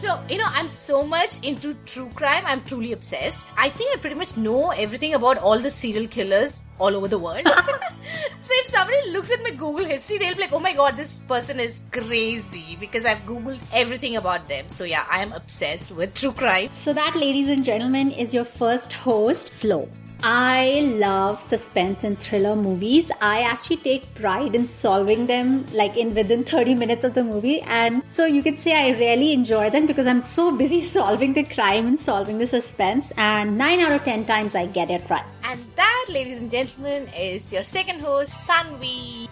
So, you know, I'm so much into true crime. I'm truly obsessed. I think I pretty much know everything about all the serial killers all over the world. so, if somebody looks at my Google history, they'll be like, oh my god, this person is crazy because I've Googled everything about them. So, yeah, I am obsessed with true crime. So, that, ladies and gentlemen, is your first host, Flo. I love suspense and thriller movies. I actually take pride in solving them like in within 30 minutes of the movie. And so you can say I really enjoy them because I'm so busy solving the crime and solving the suspense. And 9 out of 10 times I get it right. And that, ladies and gentlemen, is your second host, Tanvi.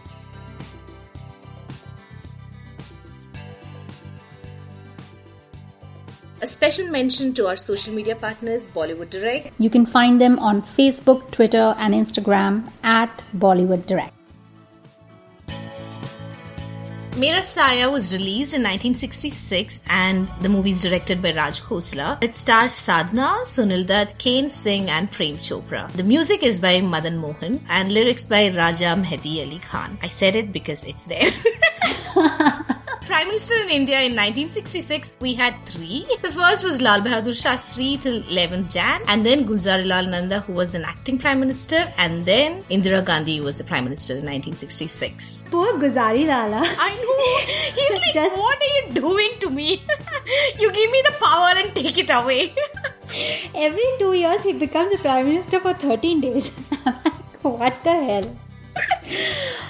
A special mention to our social media partners, Bollywood Direct. You can find them on Facebook, Twitter, and Instagram at Bollywood Direct. Mera Saya was released in 1966 and the movie is directed by Raj Khosla. It stars Sadhna, Sunil Dutt, K.N. Singh and Prem Chopra. The music is by Madan Mohan and lyrics by Raja Mehdi Ali Khan. I said it because it's there. Prime Minister in India in 1966, we had three. The first was Lal Bahadur Shastri till 11th Jan, and then Gulzar Lal Nanda, who was an acting Prime Minister, and then Indira Gandhi was the Prime Minister in 1966. Poor Gulzari Lala. I know. He's like, Just... what are you doing to me? you give me the power and take it away. Every two years, he becomes the Prime Minister for 13 days. what the hell?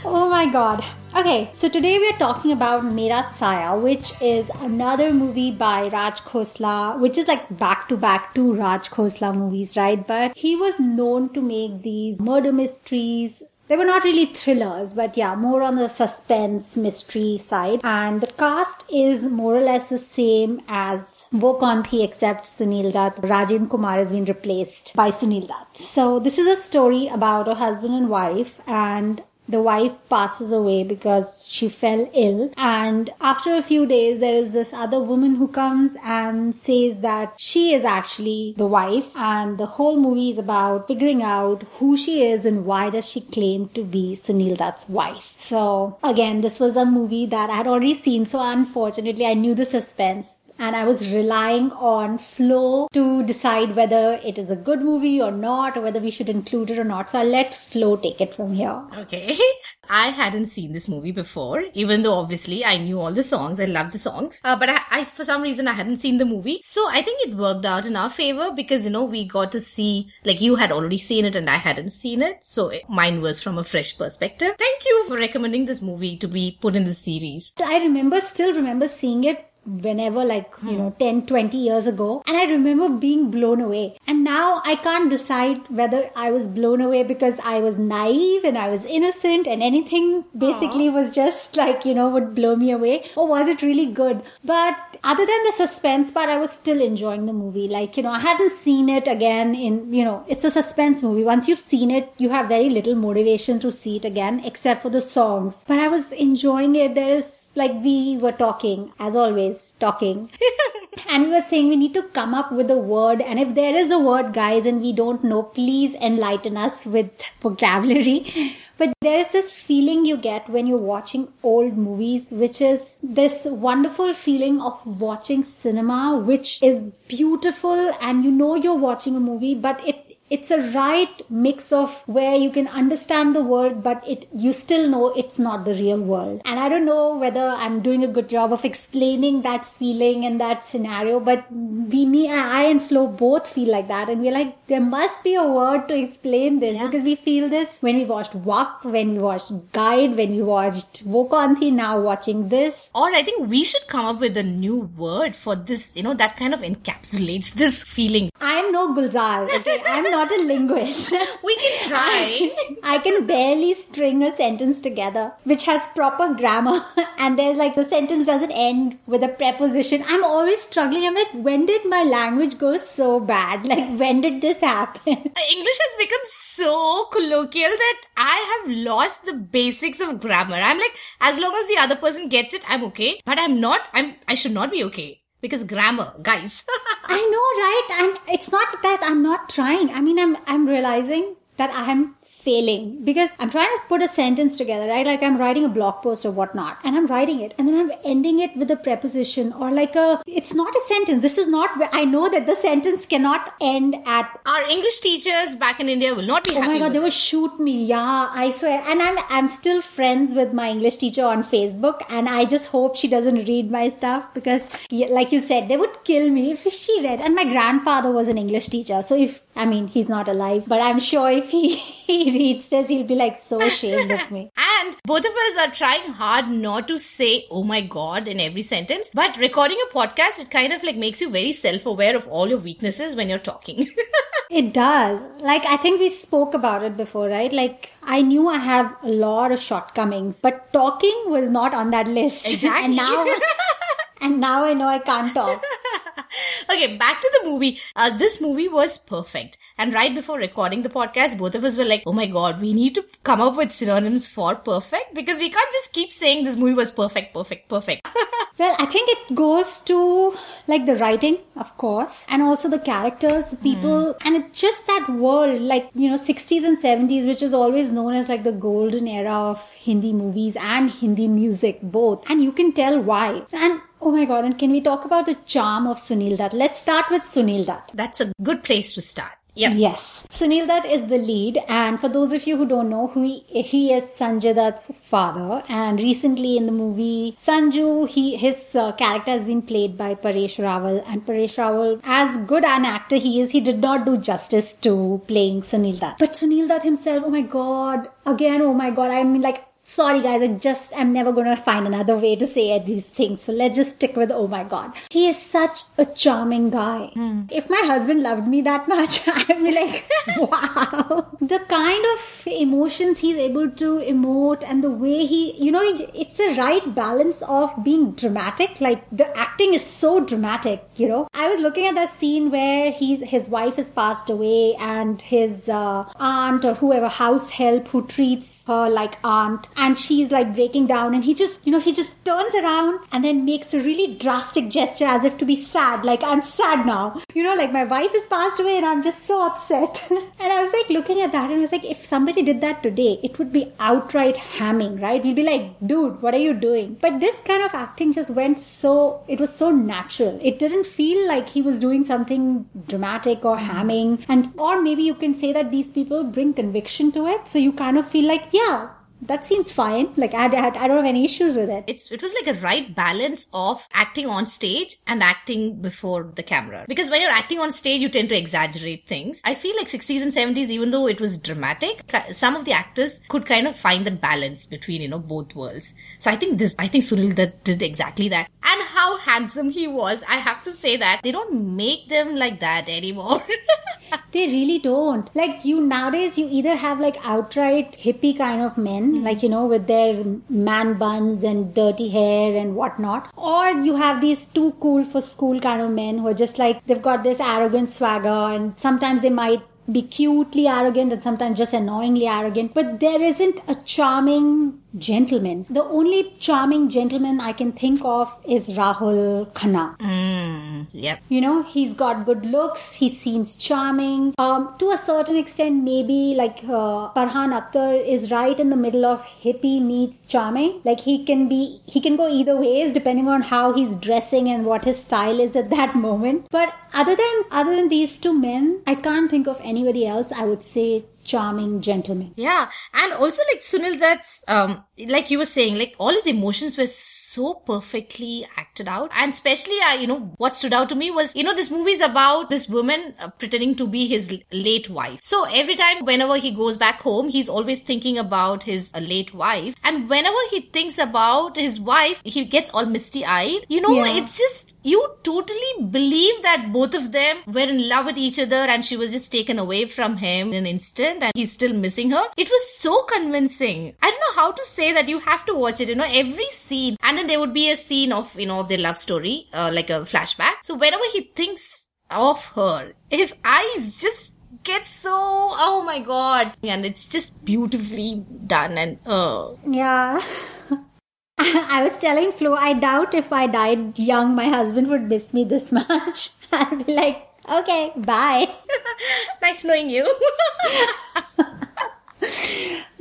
oh my god. Okay, so today we are talking about Mera Saya, which is another movie by Raj Khosla, which is like back to back two Raj Khosla movies, right? But he was known to make these murder mysteries, they were not really thrillers, but yeah, more on the suspense mystery side. And the cast is more or less the same as Kaun except Sunil Dutt. Rajin Kumar has been replaced by Sunil Dutt. So this is a story about a husband and wife and the wife passes away because she fell ill. And after a few days, there is this other woman who comes and says that she is actually the wife. And the whole movie is about figuring out who she is and why does she claim to be Sunil Dutt's wife. So again, this was a movie that I had already seen. So unfortunately, I knew the suspense and I was relying on Flo to decide whether it is a good movie or not, or whether we should include it or not. So I'll let Flo take it from here. Okay. I hadn't seen this movie before, even though obviously I knew all the songs. I love the songs. Uh, but I, I, for some reason, I hadn't seen the movie. So I think it worked out in our favor because, you know, we got to see, like you had already seen it and I hadn't seen it. So it, mine was from a fresh perspective. Thank you for recommending this movie to be put in the series. I remember, still remember seeing it whenever like you know 10 20 years ago. And i remember being blown away. And now i can't decide whether i was blown away because i was naive and i was innocent and anything basically Aww. was just like you know would blow me away. Or was it really good? But other than the suspense part i was still enjoying the movie. Like you know i hadn't seen it again in you know it's a suspense movie. Once you've seen it you have very little motivation to see it again except for the songs. But i was enjoying it. There is like we were talking as always talking. and we were saying we need to come up with a word. And if there is a word, guys, and we don't know, please enlighten us with vocabulary. But there is this feeling you get when you're watching old movies, which is this wonderful feeling of watching cinema, which is beautiful and you know you're watching a movie, but it it's a right mix of where you can understand the world, but it, you still know it's not the real world. And I don't know whether I'm doing a good job of explaining that feeling and that scenario, but we, me, I and Flo both feel like that. And we're like, there must be a word to explain this yeah. because we feel this when we watched Waqt, when we watched Guide, when we watched Kaun now watching this. Or I think we should come up with a new word for this, you know, that kind of encapsulates this feeling. I'm no Gulzar, okay? I'm not not a linguist. we can try. I, I can barely string a sentence together which has proper grammar and there's like the sentence doesn't end with a preposition. I'm always struggling. I'm like, when did my language go so bad? Like, when did this happen? Uh, English has become so colloquial that I have lost the basics of grammar. I'm like, as long as the other person gets it, I'm okay. But I'm not, I'm, I should not be okay because grammar guys. I know right? And it's not that i'm not trying. I mean i'm i'm realizing that i'm failing because I'm trying to put a sentence together, right? Like I'm writing a blog post or whatnot, and I'm writing it, and then I'm ending it with a preposition or like a. It's not a sentence. This is not. I know that the sentence cannot end at. Our English teachers back in India will not be Oh my god, they will shoot me. Yeah, I swear. And I'm I'm still friends with my English teacher on Facebook, and I just hope she doesn't read my stuff because, like you said, they would kill me if she read. And my grandfather was an English teacher, so if I mean he's not alive, but I'm sure if he he reads this, he'll be like so ashamed of me. And both of us are trying hard not to say, oh my god, in every sentence. But recording a podcast, it kind of like makes you very self aware of all your weaknesses when you're talking. It does. Like, I think we spoke about it before, right? Like, I knew I have a lot of shortcomings, but talking was not on that list. Exactly. and now, and now I know I can't talk. Okay, back to the movie. Uh, this movie was perfect. And right before recording the podcast, both of us were like, oh my god, we need to come up with synonyms for perfect because we can't just keep saying this movie was perfect, perfect, perfect. Well, I think it goes to like the writing, of course, and also the characters, the people, and it's just that world, like, you know, 60s and 70s, which is always known as like the golden era of Hindi movies and Hindi music, both. And you can tell why. And Oh my god, and can we talk about the charm of Sunil Dutt? Let's start with Sunil Dutt. That's a good place to start. Yeah. Yes. Sunil Dutt is the lead, and for those of you who don't know, who he, he is Sanjay Dutt's father. And recently in the movie Sanju, he his uh, character has been played by Paresh Rawal, and Paresh Rawal, as good an actor he is, he did not do justice to playing Sunil Dutt. But Sunil Dutt himself, oh my god, again, oh my god, I mean like Sorry guys, I just, I'm never gonna find another way to say these things. So let's just stick with, oh my god. He is such a charming guy. If my husband loved me that much, I'd be like, wow. The kind of emotions he's able to emote and the way he, you know, it's the right balance of being dramatic. Like the acting is so dramatic, you know. I was looking at that scene where he, his wife has passed away and his uh, aunt or whoever house help who treats her like aunt and she's like breaking down and he just you know he just turns around and then makes a really drastic gesture as if to be sad. Like i'm sad now. You know like my wife has passed away and i'm just so upset. And i was like looking at that and i was like if somebody did that today it would be outright hamming right? You'd be like dude what are you doing? But this kind of acting just went so it was so natural. It didn't feel like he was doing something dramatic or hamming. And or maybe you can say that these people bring conviction to it. So you kind of feel like yeah that seems fine. Like I, I, I don't have any issues with it. It's, it was like a right balance of acting on stage and acting before the camera. Because when you're acting on stage, you tend to exaggerate things. I feel like 60s and 70s, even though it was dramatic, some of the actors could kind of find that balance between, you know, both worlds. So I think this, I think Sunil did exactly that. And how handsome he was. I have to say that they don't make them like that anymore. They really don't. Like you nowadays, you either have like outright hippie kind of men, Mm-hmm. like you know, with their man buns and dirty hair and whatnot, or you have these too cool for school kind of men who are just like they've got this arrogant swagger, and sometimes they might be cutely arrogant and sometimes just annoyingly arrogant, but there isn't a charming gentleman. The only charming gentleman I can think of is Rahul Khanna. mm, yep. You know, he's got good looks. He seems charming. Um, to a certain extent, maybe like uh, Farhan Akhtar is right in the middle of hippie meets charming. Like he can be, he can go either ways depending on how he's dressing and what his style is at that moment. But other than other than these two men, I can't think of anybody else. I would say charming gentleman. Yeah, and also like Sunil, that's um, like you were saying, like all his emotions were perfectly acted out, and especially, uh, you know, what stood out to me was, you know, this movie is about this woman uh, pretending to be his late wife. So every time, whenever he goes back home, he's always thinking about his uh, late wife, and whenever he thinks about his wife, he gets all misty-eyed. You know, Yeah. it's just you totally believe that both of them were in love with each other, and she was just taken away from him in an instant and he's still missing her. It was so convincing. I don't know how to say that you have to watch it, you know, every scene. And then there would be a scene of, you know, of their love story, uh, like a flashback. So whenever he thinks of her, his eyes just get so, oh my god. And it's just beautifully done and, uh, Yeah. I was telling Flo, I doubt if I died young, my husband would miss me this much. I'd be like, okay, bye. nice knowing you.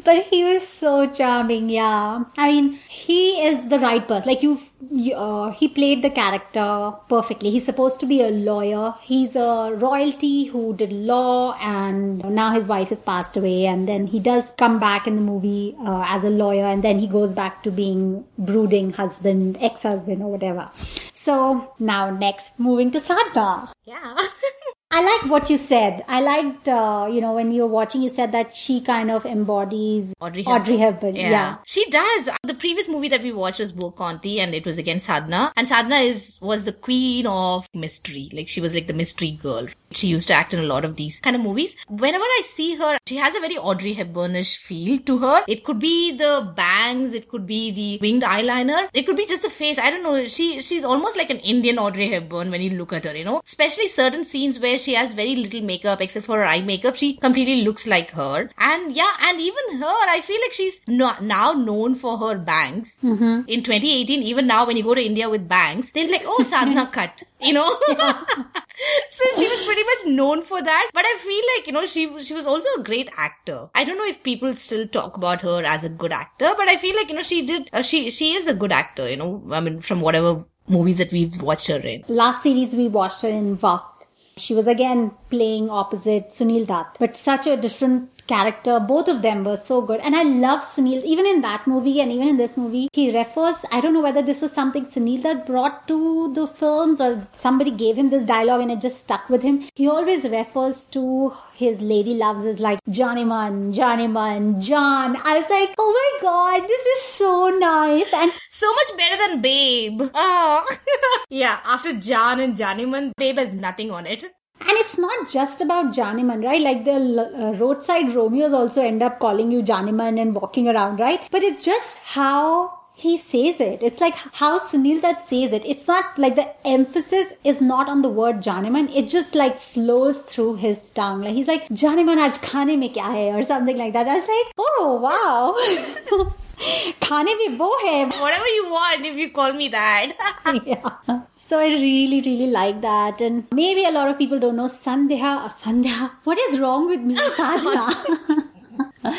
But he was so charming yeah. I mean he is the right person. Like you've you, uh, he played the character perfectly. He's supposed to be a lawyer. He's a royalty who did law and now his wife has passed away. And then he does come back in the movie uh, as a lawyer. And then he goes back to being brooding husband ex-husband or whatever. So now next moving to sadhna Yeah. I like what you said. I liked, uh, you know, when you were watching, you said that she kind of embodies Audrey Audrey Hepburn. Hepburn. Yeah. She does. The previous movie that we watched was Wo Kaun Thi and it was again Sadhna. And Sadhna is, was the queen of mystery. Like she was like the mystery girl. She used to act in a lot of these kind of movies. Whenever I see her, she has a very Audrey Hepburnish feel to her. It could be the bangs, it could be the winged eyeliner, it could be just the face. I don't know. She she's almost like an Indian Audrey Hepburn when you look at her, you know. Especially certain scenes where she has very little makeup except for her eye makeup. She completely looks like her. And yeah, and even her, I feel like she's not now known for her bangs. Mm-hmm. In 2018, even now when you go to India with bangs, they're like, oh, Sadhana cut, you know. so she was pretty much known for that. But I feel like, you know, she, she was also a great actor. I don't know if people still talk about her as a good actor, but I feel like, you know, she did, uh, she, she is a good actor, you know, I mean, from whatever movies that we've watched her in. Last series we watched her in Vakt. She was again playing opposite Sunil Dutt, but such a different character. Both of them were so good. And I love Sunil. Even in that movie and even in this movie, he refers, I don't know whether this was something Sunil Dutt brought to the films or somebody gave him this dialogue and it just stuck with him. He always refers to his lady loves as like Janiman, Johnny Man, John. I was like, oh my god, this is so nice. And So much better than Babe. Oh. yeah, after John and Janiman, Babe has nothing on it. And it's not just about Janiman, right? Like the uh, roadside Romeos also end up calling you Janiman and walking around, right? But it's just how he says it. It's like how Sunil Dutt says it. It's not like the emphasis is not on the word Janiman. It just like flows through his tongue. Like he's like, Janiman aaj khane mein kya hai? Or something like that. I was like, oh wow. खाने में वो है Whatever you want if you call me that. yeah. So I really, really like that. And maybe a lot of people don't know Sandhya. Sandhya. What is wrong with me? Sadhana.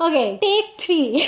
okay, take three.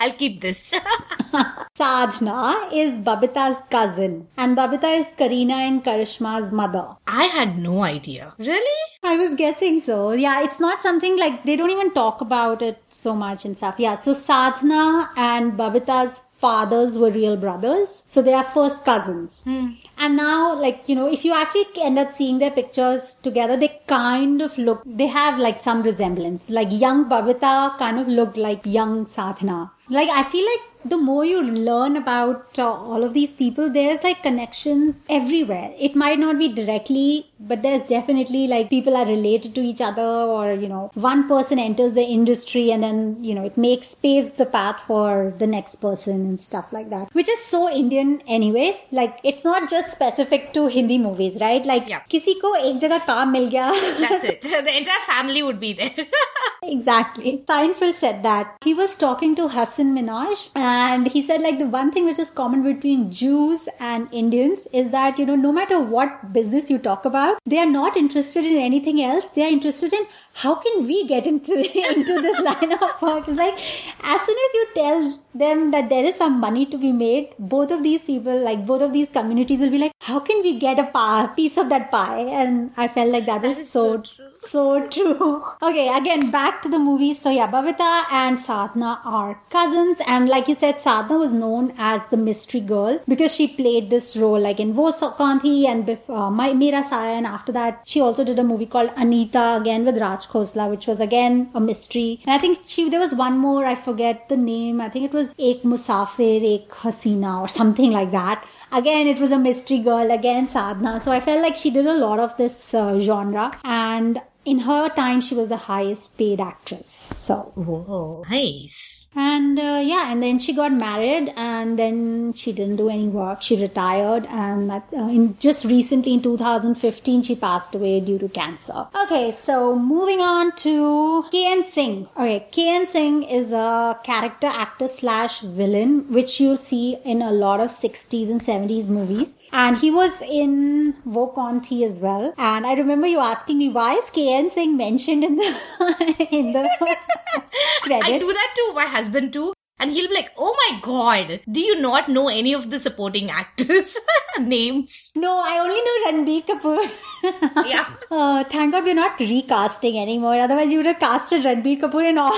I'll keep this. Sadhana is Babita's cousin. And Babita is Kareena and Karishma's mother. I had no idea. Really? I was guessing so. Yeah, it's not something like they don't even talk about it so much and stuff. Yeah, so Sadhana and Babita's fathers were real brothers. So they are first cousins. Hmm. And now, like, you know, if you actually end up seeing their pictures together, they kind of look, they have like some resemblance. Like young Babita kind of looked like young Sadhana. Like, I feel like the more you learn about uh, all of these people, there's like connections everywhere. It might not be directly, but there's definitely like people are related to each other, or you know, one person enters the industry and then you know it makes paves the path for the next person and stuff like that, which is so Indian, anyways. Like it's not just specific to Hindi movies, right? Like, yeah. किसी को एक जगह काम मिल गया. That's it. The entire family would be there. exactly. Seinfeld said that. He was talking to Hasan Minhaj and he said like the one thing which is common between Jews and Indians is that, you know, no matter what business you talk about, they are not interested in anything else. They are interested in how can we get into, into this line of work. It's like as soon as you tell them that there is some money to be made, both of these people, like both of these communities will be like, how can we get a pie, piece of that pie? And I felt like that was is so, so true. So true. Okay, again, back to the movie. So yeah, Babita and Sadhana are cousins. And like you said, Sadhana was known as the mystery girl because she played this role like in Wo Kaun Thi and uh, My Mera Saya. And after that, she also did a movie called Anita again with Raj Khosla, which was again a mystery. And I think she, there was one more, I forget the name. I think it was Ek Musafir, Ek Hasina or something like that. Again, it was a mystery girl, again Sadhana. So I felt like she did a lot of this uh, genre. And in her time, she was the highest paid actress. So, Whoa. Nice. and uh, yeah, and then she got married and then she didn't do any work. She retired and uh, in just recently in 2015, she passed away due to cancer. Okay, so moving on to K.N. Singh. Okay, K.N. Singh is a character actor slash villain, which you'll see in a lot of 60s and 70s movies. And he was in Wo Kaun Thi as well. And I remember you asking me, why is K.N. KN Singh mentioned in the in the credits. I do that to my husband too. And he'll be like, oh my god, do you not know any of the supporting actors' names? No, I only know Ranbir Kapoor. Yeah. Uh, thank God we're not recasting anymore. Otherwise, you would have casted Ranbir Kapoor in all,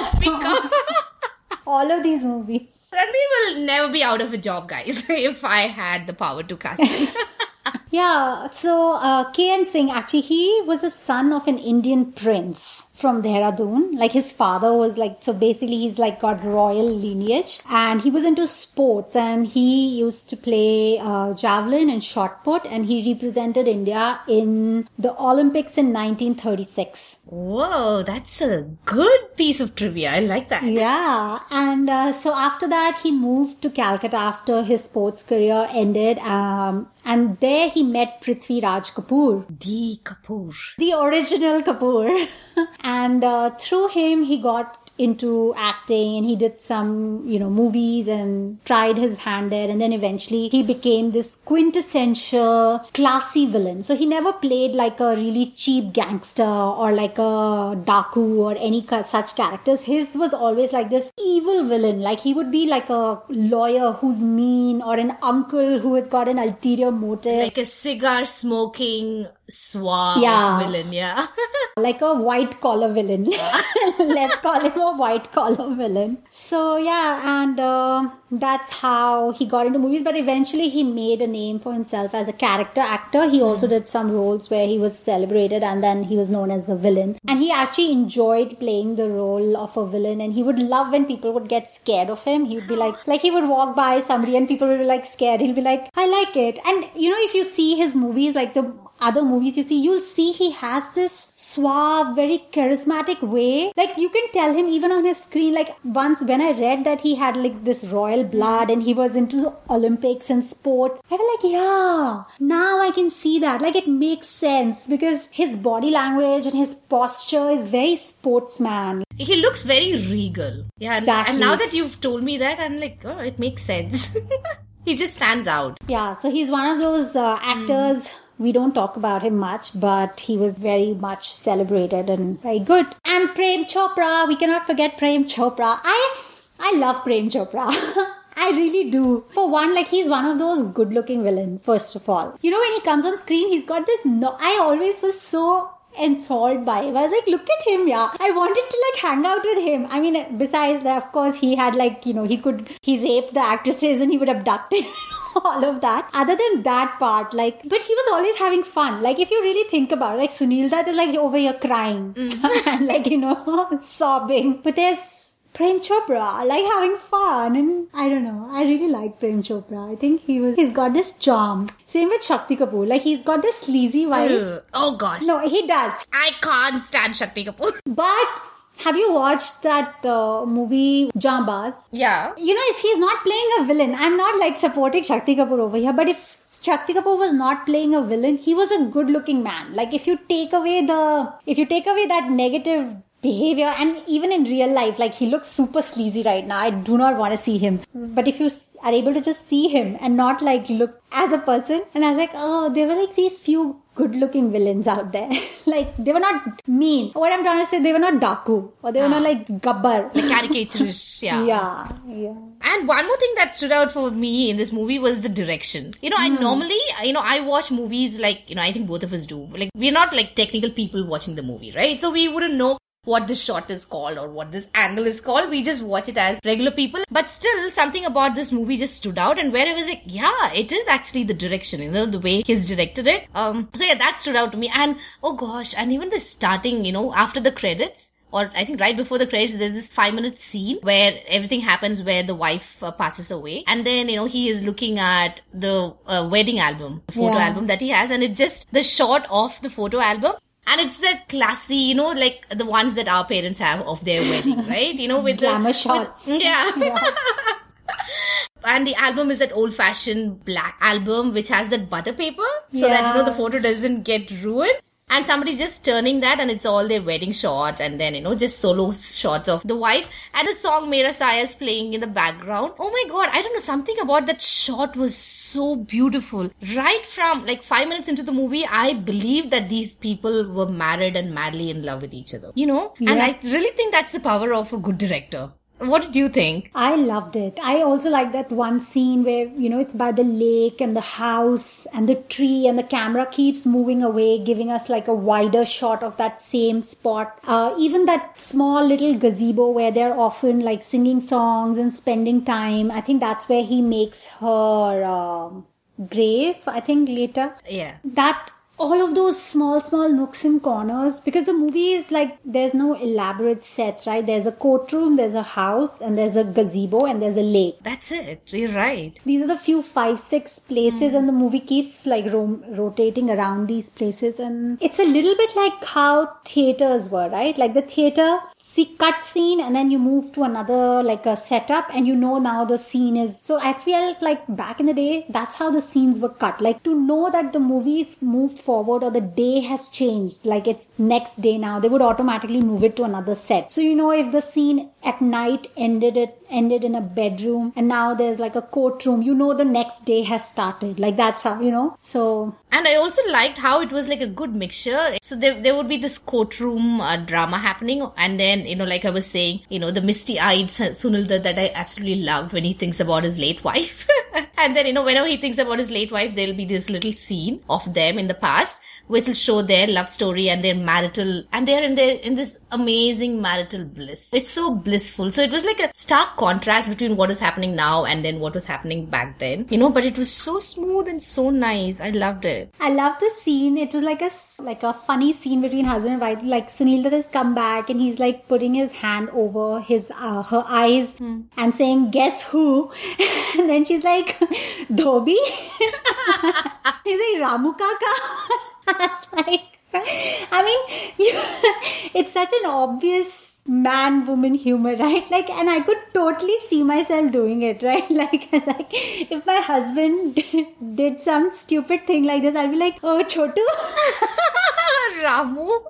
all of these movies. Ranbir will never be out of a job, guys, if I had the power to cast him. Yeah, so uh, KN Singh actually he was a son of an Indian prince from Dehradun. Like his father was like so basically he's like got royal lineage and he was into sports and he used to play uh, javelin and shot put and he represented India in the Olympics in 1936. Whoa, that's a good piece of trivia. I like that. Yeah, and uh, so after that, he moved to Calcutta after his sports career ended, um, and there he met Prithvi Raj Kapoor, D. Kapoor. the original Kapoor, and uh, through him he got into acting and he did some you know movies and tried his hand there. And then eventually he became this quintessential classy villain. So he never played like a really cheap gangster or like a daku or any such characters. His was always like this evil villain. Like he would be like a lawyer who's mean or an uncle who has got an ulterior motive. Like a cigar smoking suave Yeah. villain, yeah. like a white collar villain. Let's call him a white collar villain. So yeah, and uh, that's how he got into movies. But eventually, he made a name for himself as a character actor. He also did some roles where he was celebrated, and then he was known as the villain. And he actually enjoyed playing the role of a villain, and he would love when people would get scared of him. He would be like, like he would walk by somebody, and people would be like scared. He'll be like, I like it. And you know, if you see his movies, like the other movies you see, you'll see he has this suave, very charismatic way. Like you can tell him even on his screen. Like once when I read that he had like this royal blood and he was into Olympics and sports, I felt like, yeah, now I can see that. Like it makes sense because his body language and his posture is very sportsman. He looks very regal. Yeah, and- Exactly. and now that you've told me that, I'm like, oh, it makes sense. he just stands out. Yeah, so he's one of those uh, actors. We don't talk about him much, but he was very much celebrated and very good. And Prem Chopra, we cannot forget Prem Chopra. I I love Prem Chopra. I really do. For one, like he's one of those good-looking villains. First of all, you know when he comes on screen, he's got this. No, I always was so enthralled by him. I was like, look at him, yeah. I wanted to like hang out with him. I mean, besides that, of course, he had like, you know, he could, he raped the actresses and he would abduct. All of that. Other than that part, like, but he was always having fun. Like, if you really think about it, like Sunil Dutt is like over here crying mm. and like, you know, sobbing. But there's Prem Chopra, like having fun, and I don't know. I really like Prem Chopra. I think he was, he's got this charm. Same with Shakti Kapoor. Like he's got this sleazy vibe. Oh gosh. No, he does. I can't stand Shakti Kapoor. But have you watched that uh, movie Jambaz? Yeah. You know, if he's not playing a villain, I'm not like supporting Shakti Kapoor over here, but if Shakti Kapoor was not playing a villain, he was a good looking man. Like if you take away the, if you take away that negative behavior and even in real life, like he looks super sleazy right now. I do not want to see him. But if you are able to just see him and not like look as a person, and I was like, oh, there were like these few good looking villains out there. like they were not mean. What I'm trying to say, they were not Daku or they were not ah. like Gabbar. Caricaturish, yeah. yeah, yeah. And one more thing that stood out for me in this movie was the direction. You know, I hmm. normally, you know, I watch movies like, you know, I think both of us do. Like, we're not like technical people watching the movie, right? So we wouldn't know what this shot is called or what this angle is called. We just watch it as regular people. But still, something about this movie just stood out. And where it was like, yeah, it is actually the direction, you know, the way he's directed it. Um, so yeah, that stood out to me. And oh gosh, and even the starting, you know, after the credits, or I think right before the credits, there's this five minute scene where everything happens where the wife uh, passes away. And then, you know, he is looking at the uh, wedding album, the photo Yeah. album that he has. And it's just the shot of the photo album. And it's that classy, you know, like the ones that our parents have of their wedding, right? You know, with the- Glamour with- shots. yeah. and the album is that old fashioned black album which has that butter paper so that you know the photo doesn't get ruined and somebody's just turning that and it's all their wedding shots and then, you know, just solo shots of the wife and the song Mera is playing in the background. Oh my god, I don't know, something about that shot was so beautiful. Right from like five minutes into the movie, I believe that these people were married and madly in love with each other. You know? And I really think that's the power of a good director. What did you think? I loved it. I also like that one scene where, you know, it's by the lake and the house and the tree and the camera keeps moving away, giving us like a wider shot of that same spot. Uh, even that small little gazebo where they're often like singing songs and spending time. I think that's where he makes her, um, grave, I think later Yeah. that all of those small small nooks and corners because the movie is like there's no elaborate sets right? There's a courtroom there's a house and there's a gazebo and there's a lake. That's it. You're right. these are the few five six places hmm. and the movie keeps like ro- rotating around these places and it's a little bit like how theaters were right? Like the theater see cut scene and then you move to another like a setup and you know now the scene is so i feel like back in the day that's how the scenes were cut. Like to know that the movie's moved forward or the day has changed like it's next day now they would automatically move it to another set. So you know if the scene at night ended it ended in a bedroom and now there's like a courtroom you know the next day has started like that's how you know so And I also liked how it was like a good mixture. So there, there would be this courtroom uh, drama happening, and then you know, like I was saying, you know, the misty-eyed Sunil that I absolutely loved when he thinks about his late wife, and then you know, whenever he thinks about his late wife, there'll be this little scene of them in the past. Which will show their love story and their marital, and they're in their in this amazing marital bliss. It's so blissful. So it was like a stark contrast between what is happening now and then what was happening back then. You know, but it was so smooth and so nice. I loved it. I love the scene. It was like a like a funny scene between husband and wife. Like Sunil Dutt has come back and he's like putting his hand over his uh, her eyes and saying, "Guess who?" and then she's like, "Dhobi." he's like, "Ramu Kaka." Like, I mean, you, it's such an obvious man woman humor right? Like and i could totally see myself doing it right? Like like if my husband did some stupid thing like this i'll be like oh chotu. Ramu.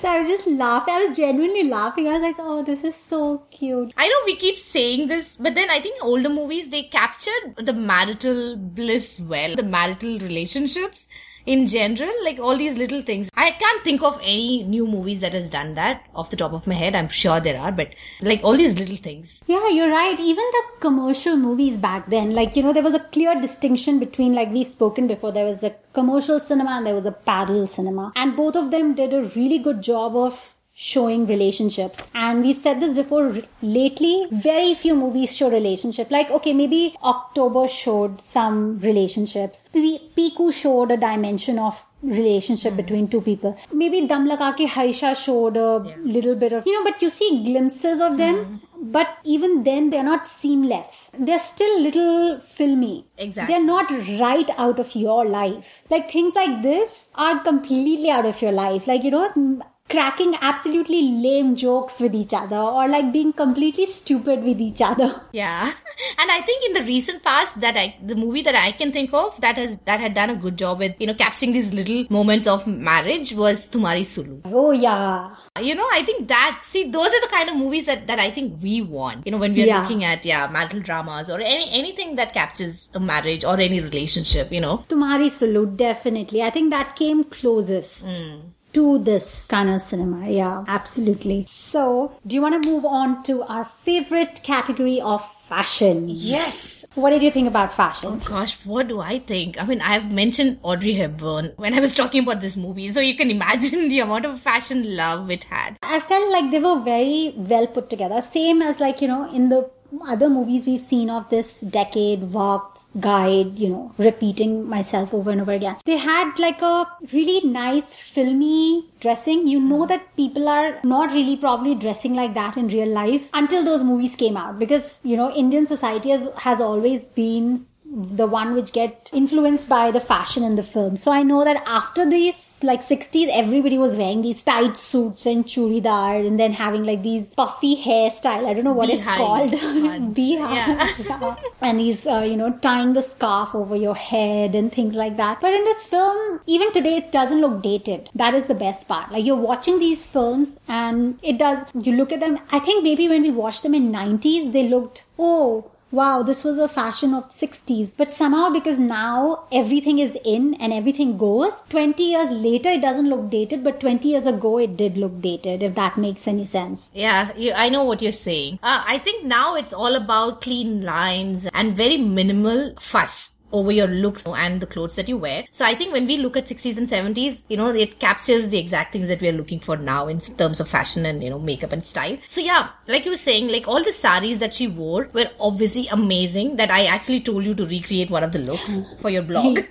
so i was just laughing. I was genuinely laughing. I was like oh this is so cute. I know we keep saying this, but then I think older movies they captured the marital bliss well, the marital relationships in general, like all these little things. I can't think of any new movies that has done that off the top of my head. I'm sure there are, but like all these little things. Yeah, you're right. Even the commercial movies back then, like, you know, there was a clear distinction between, like we've spoken before, there was a commercial cinema and there was a parallel cinema. And both of them did a really good job of showing relationships. And we've said this before lately, very few movies show relationship. Like, okay, maybe October showed some relationships. Maybe Piku showed a dimension of relationship hmm. between two people. Maybe Dum Laga Ke Haisha showed a little bit of, you know, but you see glimpses of them. Hmm. But even then, they're not seamless. They're still little filmy. Exactly. They're not right out of your life. Like things like this are completely out of your life. Like, you know, cracking absolutely lame jokes with each other or like being completely stupid with each other. Yeah. And I think in the recent past that I, the movie that I can think of that has, that had done a good job with, you know, capturing these little moments of marriage was Tumhari Sulu. Oh, yeah. You know, I think that, see, those are the kind of movies that, that I think we want, you know, when we are Yeah. looking at, yeah, marital dramas or any, anything that captures a marriage or any relationship, you know. Tumhari Sulu, definitely. I think that came closest. Hmm. To this kind of cinema, yeah, absolutely. So, do you want to move on to our favorite category of fashion? Yes. What did you think about fashion? Oh gosh, what do I think? I mean, I've mentioned Audrey Hepburn when I was talking about this movie, so you can imagine the amount of fashion love it had. I felt like they were very well put together. Same as like, you know, in the other movies we've seen of this decade, Waqt, Guide, you know, repeating myself over and over again. They had like a really nice filmy dressing. You know that people are not really probably dressing like that in real life until those movies came out because, you know, Indian society has always been the one which get influenced by the fashion in the film. So I know that after these like 60s, everybody was wearing these tight suits and churidar and then having like these puffy hairstyle. I don't know what it's called. Beehive. Yeah. and these, uh, you know, tying the scarf over your head and things like that. But in this film, even today, it doesn't look dated. That is the best part. Like you're watching these films and it does, you look at them. I think maybe when we watched them in 90s, they looked, oh, wow, this was a fashion of 60s. But somehow, because now everything is in and everything goes, 20 years later, it doesn't look dated, but 20 years ago, it did look dated, if that makes any sense. Yeah, you, I know what you're saying. Uh, I think now it's all about clean lines and very minimal fuss over your looks and the clothes that you wear. So I think when we look at 60s and 70s, you know, it captures the exact things that we are looking for now in terms of fashion and, you know, makeup and style. So yeah, like you were saying, like all the saris that she wore were obviously amazing that I actually told you to recreate one of the looks for your blog.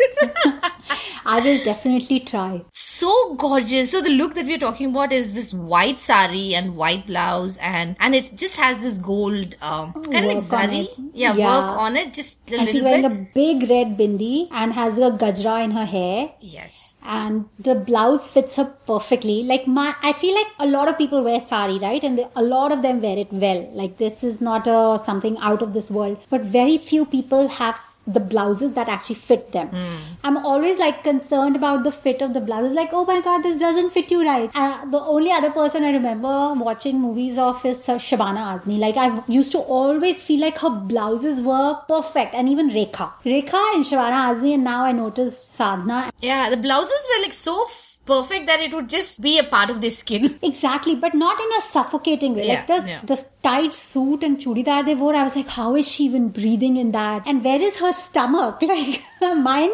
I will definitely try. So gorgeous. So the look that we're talking about is this white sari and white blouse and and it just has this gold um kind of like it. Yeah, Yeah. work on it just a And she's wearing bit. a big red bindi and has a gajra in her hair. yes. and the blouse fits her perfectly. Like my, I feel like a lot of people wear sari, right? And they, a lot of them wear it well. Like this is not a something out of this world. But very few people have the blouses that actually fit them. I'm always like concerned about the fit of the blouse. Like, oh my god, this doesn't fit you right. Uh, the only other person I remember watching movies of is Shabana Azmi. Like I used to always feel like her blouses were perfect, and even Rekha, Rekha and Shabana Azmi, and now I notice Sadhna Yeah, the blouses were like so f- perfect that it would just be a part of their skin. Exactly, but not in a suffocating way. Yeah, like this, yeah. this tight suit and chudidar they wore, I was like, how is she even breathing in that? And where is her stomach? Like mine,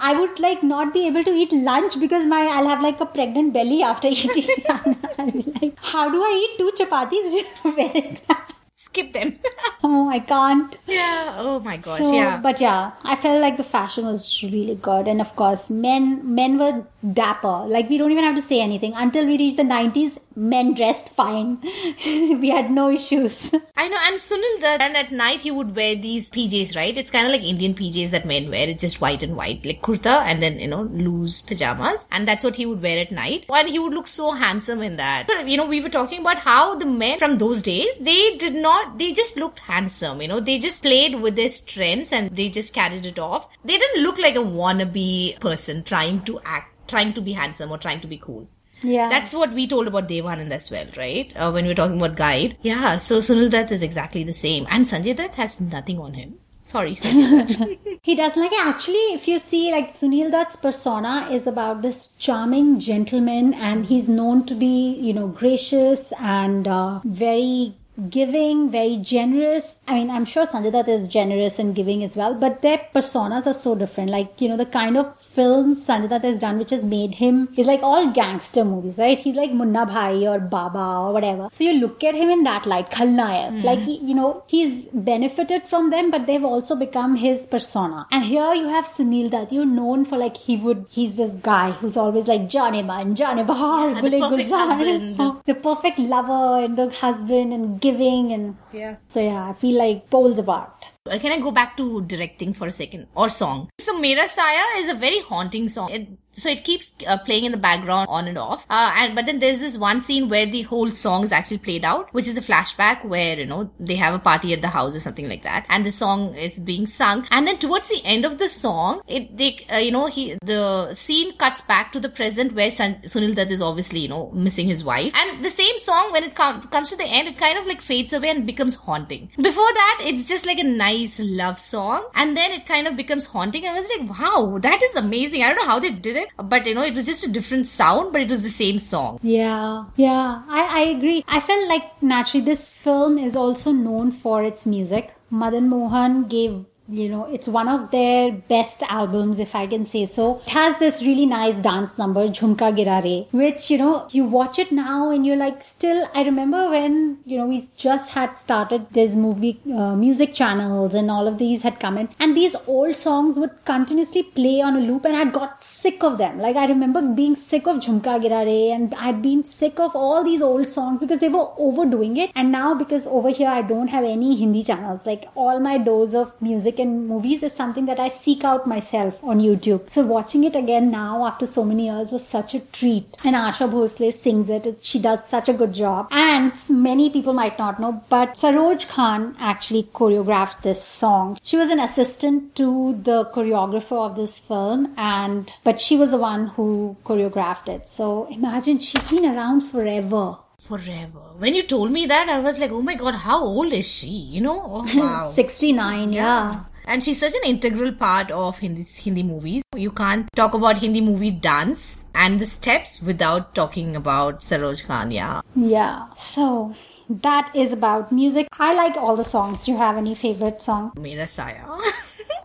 I would like not be able to eat lunch because my I'll have like a pregnant belly after eating. I'll be like, how do I eat two chapatis? Skip them. Oh, I can't. yeah. Oh my gosh. So, yeah. but yeah, I felt like the fashion was really good, and of course, men men were dapper. Like we don't even have to say anything until we reach the nineties. Men dressed fine. we had no issues. I know, and Sunil, and at night he would wear these PJs, right? It's kind of like Indian PJs that men wear. It's just white and white, like kurta and then, you know, loose pajamas. And that's what he would wear at night. And he would look so handsome in that. But, you know, we were talking about how the men from those days, they did not, they just looked handsome, you know, they just played with their strengths and they just carried it off. They didn't look like a wannabe person trying to act, trying to be handsome or trying to be cool. Yeah, That's what we told about Devanand as well, right? Uh, when we were talking about guide. Yeah, so Sunil Dutt is exactly the same. And Sanjay Dutt has nothing on him. Sorry, he does like actually. If you see, like Sunil Dutt's persona is about this charming gentleman, and he's known to be, you know, gracious and uh, very giving, very generous. I mean, I'm sure Sanjay Dutt is generous and giving as well, but their personas are so different. Like, you know, the kind of films Sanjay Dutt has done, which has made him, is like all gangster movies, right? He's like Munna Bhai or Baba or whatever. So you look at him in that light, Khalnayak. Mm-hmm. Like, he, you know, he's benefited from them, but they've also become his persona. And here you have Sunil Dutt. You're known for like, he would, he's this guy who's always like, Janiman, Johnny Bahar, Yeah, perfect Gulzar. husband. the perfect lover and the husband and giving and Yeah. so yeah, I feel like poles apart. Uh, Can I go back to directing for a second? Or song? So Mera Saya is a very haunting song. It, so it keeps uh, playing in the background on and off. Uh, and, but then there's this one scene where the whole song is actually played out, which is the flashback where, you know, they have a party at the house or something like that. And the song is being sung. And then towards the end of the song, it, they, uh, you know, he, the scene cuts back to the present where San, Sunil Dutt is obviously, you know, missing his wife. And the same song, when it com- comes to the end, it kind of like fades away and becomes haunting. Before that, it's just like a nice love song. And then it kind of becomes haunting. I was like, wow, that is amazing. I don't know how they did it, but you know, it was just a different sound, but it was the same song. Yeah, yeah, I, I agree. I felt like naturally this film is also known for its music. Madan Mohan gave you know it's one of their best albums if i can say so. It has this really nice dance number jhumka girare which you know you watch it now and you're like still i remember when you know we just had started this movie uh, music channels and all of these had come in. And these old songs would continuously play on a loop and i had got sick of them. Like i remember being sick of jhumka girare and i had been sick of all these old songs because they were overdoing it. And now because over here i don't have any hindi channels. Like all my dose of music music and movies is something that I seek out myself on YouTube. So watching it again now after so many years was such a treat. And Asha Bhosle sings it. She does such a good job. And many people might not know, but Saroj Khan actually choreographed this song. She was an assistant to the choreographer of this film and, but she was the one who choreographed it. So imagine she's been around forever. Forever. When you told me that, I was like, oh my god, how old is she? You know? Oh, wow. 69, yeah. And she's such an integral part of Hindi, Hindi movies. You can't talk about Hindi movie dance and the steps without talking about Saroj Khan, yeah. Yeah. So that is about music. I like all the songs. Do you have any favorite song? Mera Saya.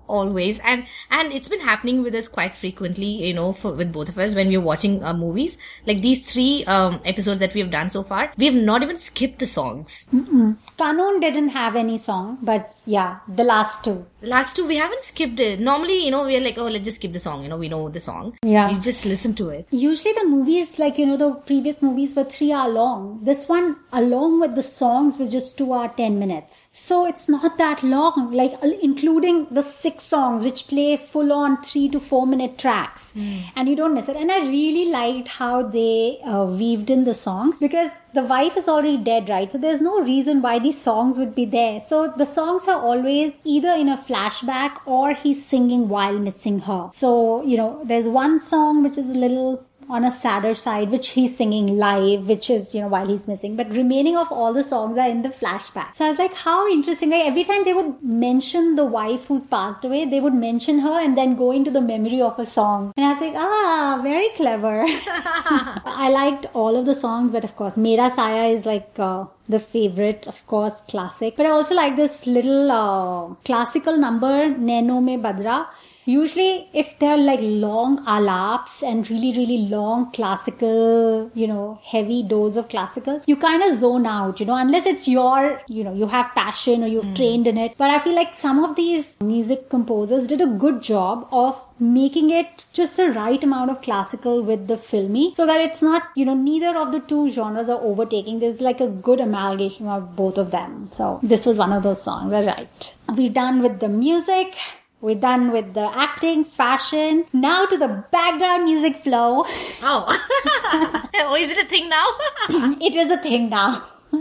always. And and it's been happening with us quite frequently you know for, with both of us when we're watching uh, movies. Like these three um, episodes that we have done so far we have not even skipped the songs. Mm-mm. Kanoon didn't have any song but yeah the last two. The last two we haven't skipped it. Normally you know we're like oh let's just skip the song. You know we know the song. Yeah. you just listen to it. Usually the movies like you know the previous movies were three hour long. This one along with the songs was just two hour ten minutes. So it's not that long like uh, including the six songs which play full on three to four minute tracks. And you don't miss it. And i really liked how they uh, weaved in the songs because the wife is already dead right? So there's no reason why songs would be there. So the songs are always either in a flashback or he's singing while missing her. So you know there's one song which is a little on a sadder side, which he's singing live, which is, you know, while he's missing. But remaining of all the songs are in the flashback. So I was like, how interesting. Like every time they would mention the wife who's passed away, they would mention her and then go into the memory of a song. And I was like, ah, very clever. I liked all of the songs, but of course, Mera Saya is like, uh, the favorite, of course, classic. But I also like this little uh, classical number, Neno Me Badra. Usually, if they're like long alaps and really, really long classical, you know, heavy dose of classical, you kind of zone out, you know, unless it's your, you know, you have passion or you've hmm. trained in it. But I feel like some of these music composers did a good job of making it just the right amount of classical with the filmy so that it's not, you know, neither of the two genres are overtaking. There's like a good amalgamation of both of them. So this was one of those songs. All right. We're done with the music. We're done with the acting, fashion. Now to the background music flow. oh oh is it a thing now it is a thing now.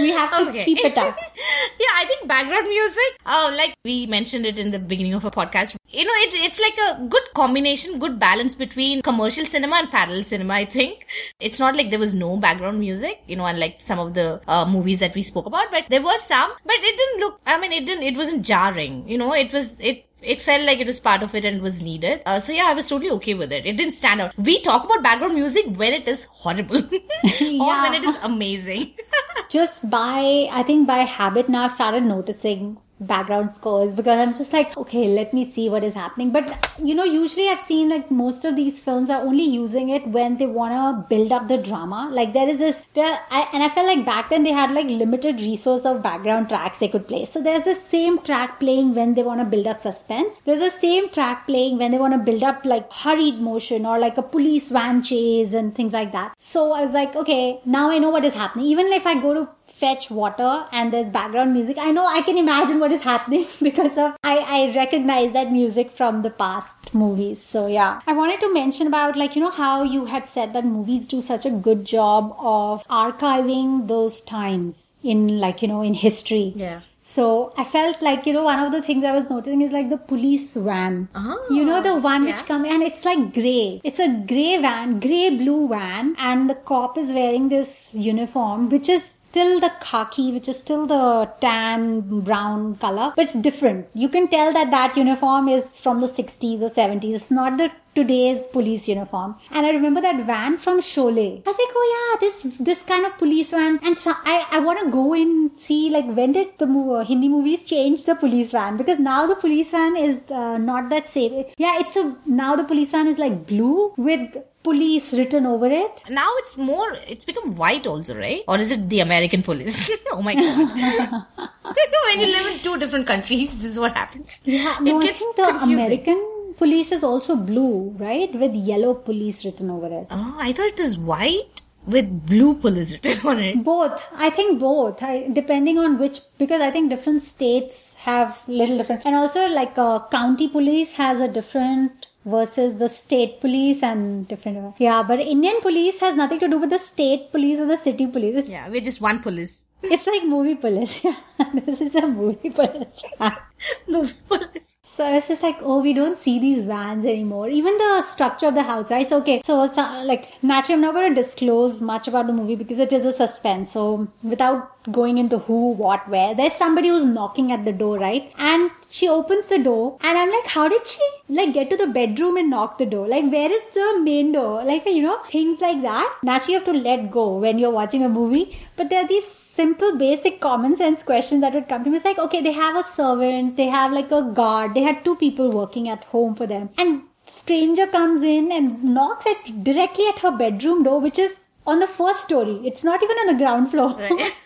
we have to Okay. keep it up. yeah, I think background music, oh, like we mentioned it in the beginning of a podcast, you know, it, it's like a good combination, good balance between commercial cinema and parallel cinema, I think. It's not like there was no background music, you know, unlike some of the uh, movies that we spoke about, but there was some, but it didn't look, I mean, it didn't, it wasn't jarring, you know, it was, it, it felt like it was part of it and it was needed. Uh, so yeah, I was totally okay with it. It didn't stand out. We talk about background music when it is horrible or Yeah. when it is amazing. Just by, I think by habit now I've started noticing background scores because I'm just like, okay, let me see what is happening. But you know, usually I've seen like most of these films are only using it when they want to build up the drama. Like there is this, there, I, and I felt like back then they had like limited resource of background tracks they could play. So there's the same track playing when they want to build up suspense. There's the same track playing when they want to build up like hurried motion or like a police van chase and things like that. So I was like, okay, now I know what is happening. Even if I go to fetch water and there's background music, I know I can imagine what is happening because of I, I recognize that music from the past movies. So yeah. I wanted to mention about like, you know, how you had said that movies do such a good job of archiving those times in like, you know, in history. Yeah. So I felt like, you know, one of the things I was noticing is like the police van. Oh, you know, the one which yeah. come and it's like grey. It's a grey van, grey blue van and the cop is wearing this uniform which is still the khaki, which is still the tan brown color, but it's different. You can tell that that uniform is from the 60s or 70s. It's not the today's police uniform. And I remember that van from Sholay. I was like, oh yeah, this this kind of police van. And so I, I want to go and see like when did the mo- uh, Hindi movies change the police van? Because now the police van is uh, not that same. Yeah, it's a now the police van is like blue with police written over it. Now it's more, it's become white also, right? Or is it the American police? oh my god. when you live in two different countries, this is what happens. Yeah, no, I gets think the confusing. American police is also blue, right? With yellow police written over it. Oh, I thought it is white. with blue police written on it. Both. I think both. I, depending on which, because I think different states have little different. And also like uh, county police has a different versus the state police and different. Yeah, but Indian police has nothing to do with the state police or the city police. It's, Yeah, we're just one police. it's like movie police. Yeah, this is a movie police. So it's just like, oh, we don't see these vans anymore. Even the structure of the house, right? So, okay. So, so like, naturally, I'm not going to disclose much about the movie because it is a suspense. So, without going into who, what, where, there's somebody who's knocking at the door, right? And she opens the door and I'm like, how did she like get to the bedroom and knock the door? Like, where is the main door? Like, you know, things like that. Naturally, you have to let go when you're watching a movie. But there are these simple, basic, common sense questions that would come to me. It's like, okay, they have a servant, they have like a guard, they had two people working at home for them. And stranger comes in and knocks at directly at her bedroom door, which is on the first story. It's not even on the ground floor. Right.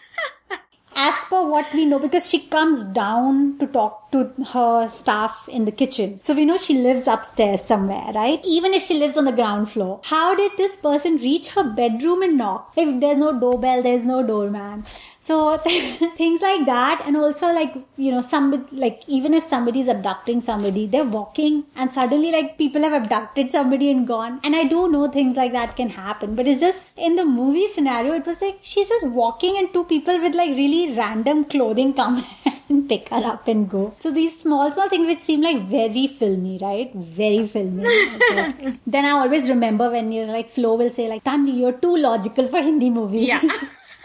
As per what we know, because she comes down to talk to her staff in the kitchen. So we know she lives upstairs somewhere, right? Even if she lives on the ground floor. How did this person reach her bedroom and knock? If there's no doorbell, there's no doorman. So things like that, and also like you know, somebody like even if somebody's abducting somebody, they're walking, and suddenly like people have abducted somebody and gone. And I do know things like that can happen, but it's just in the movie scenario, it was like she's just walking, and two people with like really random clothing come and pick her up and go. So these small small things which seem like very filmy, right? Very filmy. Okay. then I always remember when you're like Flo will say like, Tanvi, you're too logical for Hindi movies. Yeah.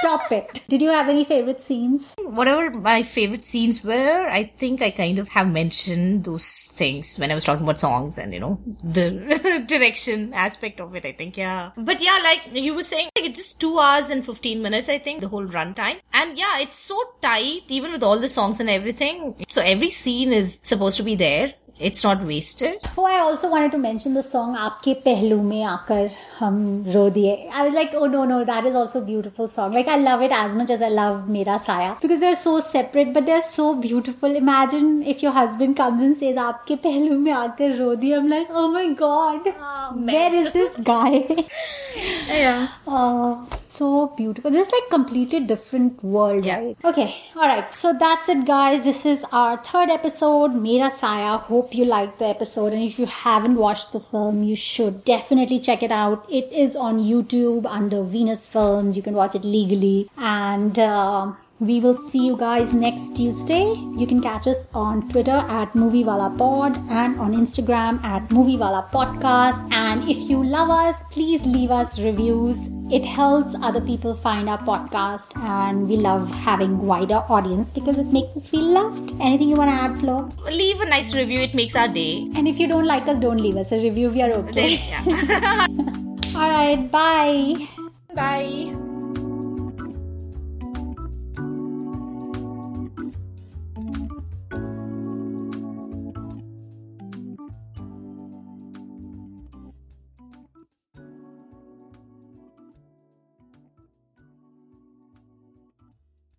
Stop it. Did you have any favorite scenes? Whatever my favorite scenes were, I think I kind of have mentioned those things when I was talking about songs and, you know, the direction aspect of it, I think, yeah. But yeah, like you were saying, like, it's just two hours and 15 minutes, I think, the whole runtime. And yeah, it's so tight, even with all the songs and everything. So every scene is supposed to be there it's not wasted. Oh, I also wanted to mention the song Aapke Pehlu Mein Aakar Hum Rodiye." I was like, oh no, no, that is also beautiful song. Like, I love it as much as I love Mera Saya because they're so separate, but they're so beautiful. Imagine if your husband comes and says Aapke Pehlu Mein Aakar Rodiye," I'm like, oh my god, oh, where is this guy? yeah. Oh so beautiful. This is like completely different world, Yeah. right? Okay, alright. So that's it, guys. This is our third episode, Mera Saya. Hope you liked the episode. And if you haven't watched the film, you should definitely check it out. It is on YouTube under Venus Films. You can watch it legally. And, uh, we will see you guys next Tuesday. You can catch us on Twitter at MovieWalaPod and on Instagram at MovieWala Podcast. And if you love us, please leave us reviews. It helps other people find our podcast and we love having wider audience because it makes us feel loved. Anything you want to add, Flo? Leave a nice review. It makes our day. And if you don't like us, don't leave us a review. We are okay. Yeah. All right. Bye. Bye.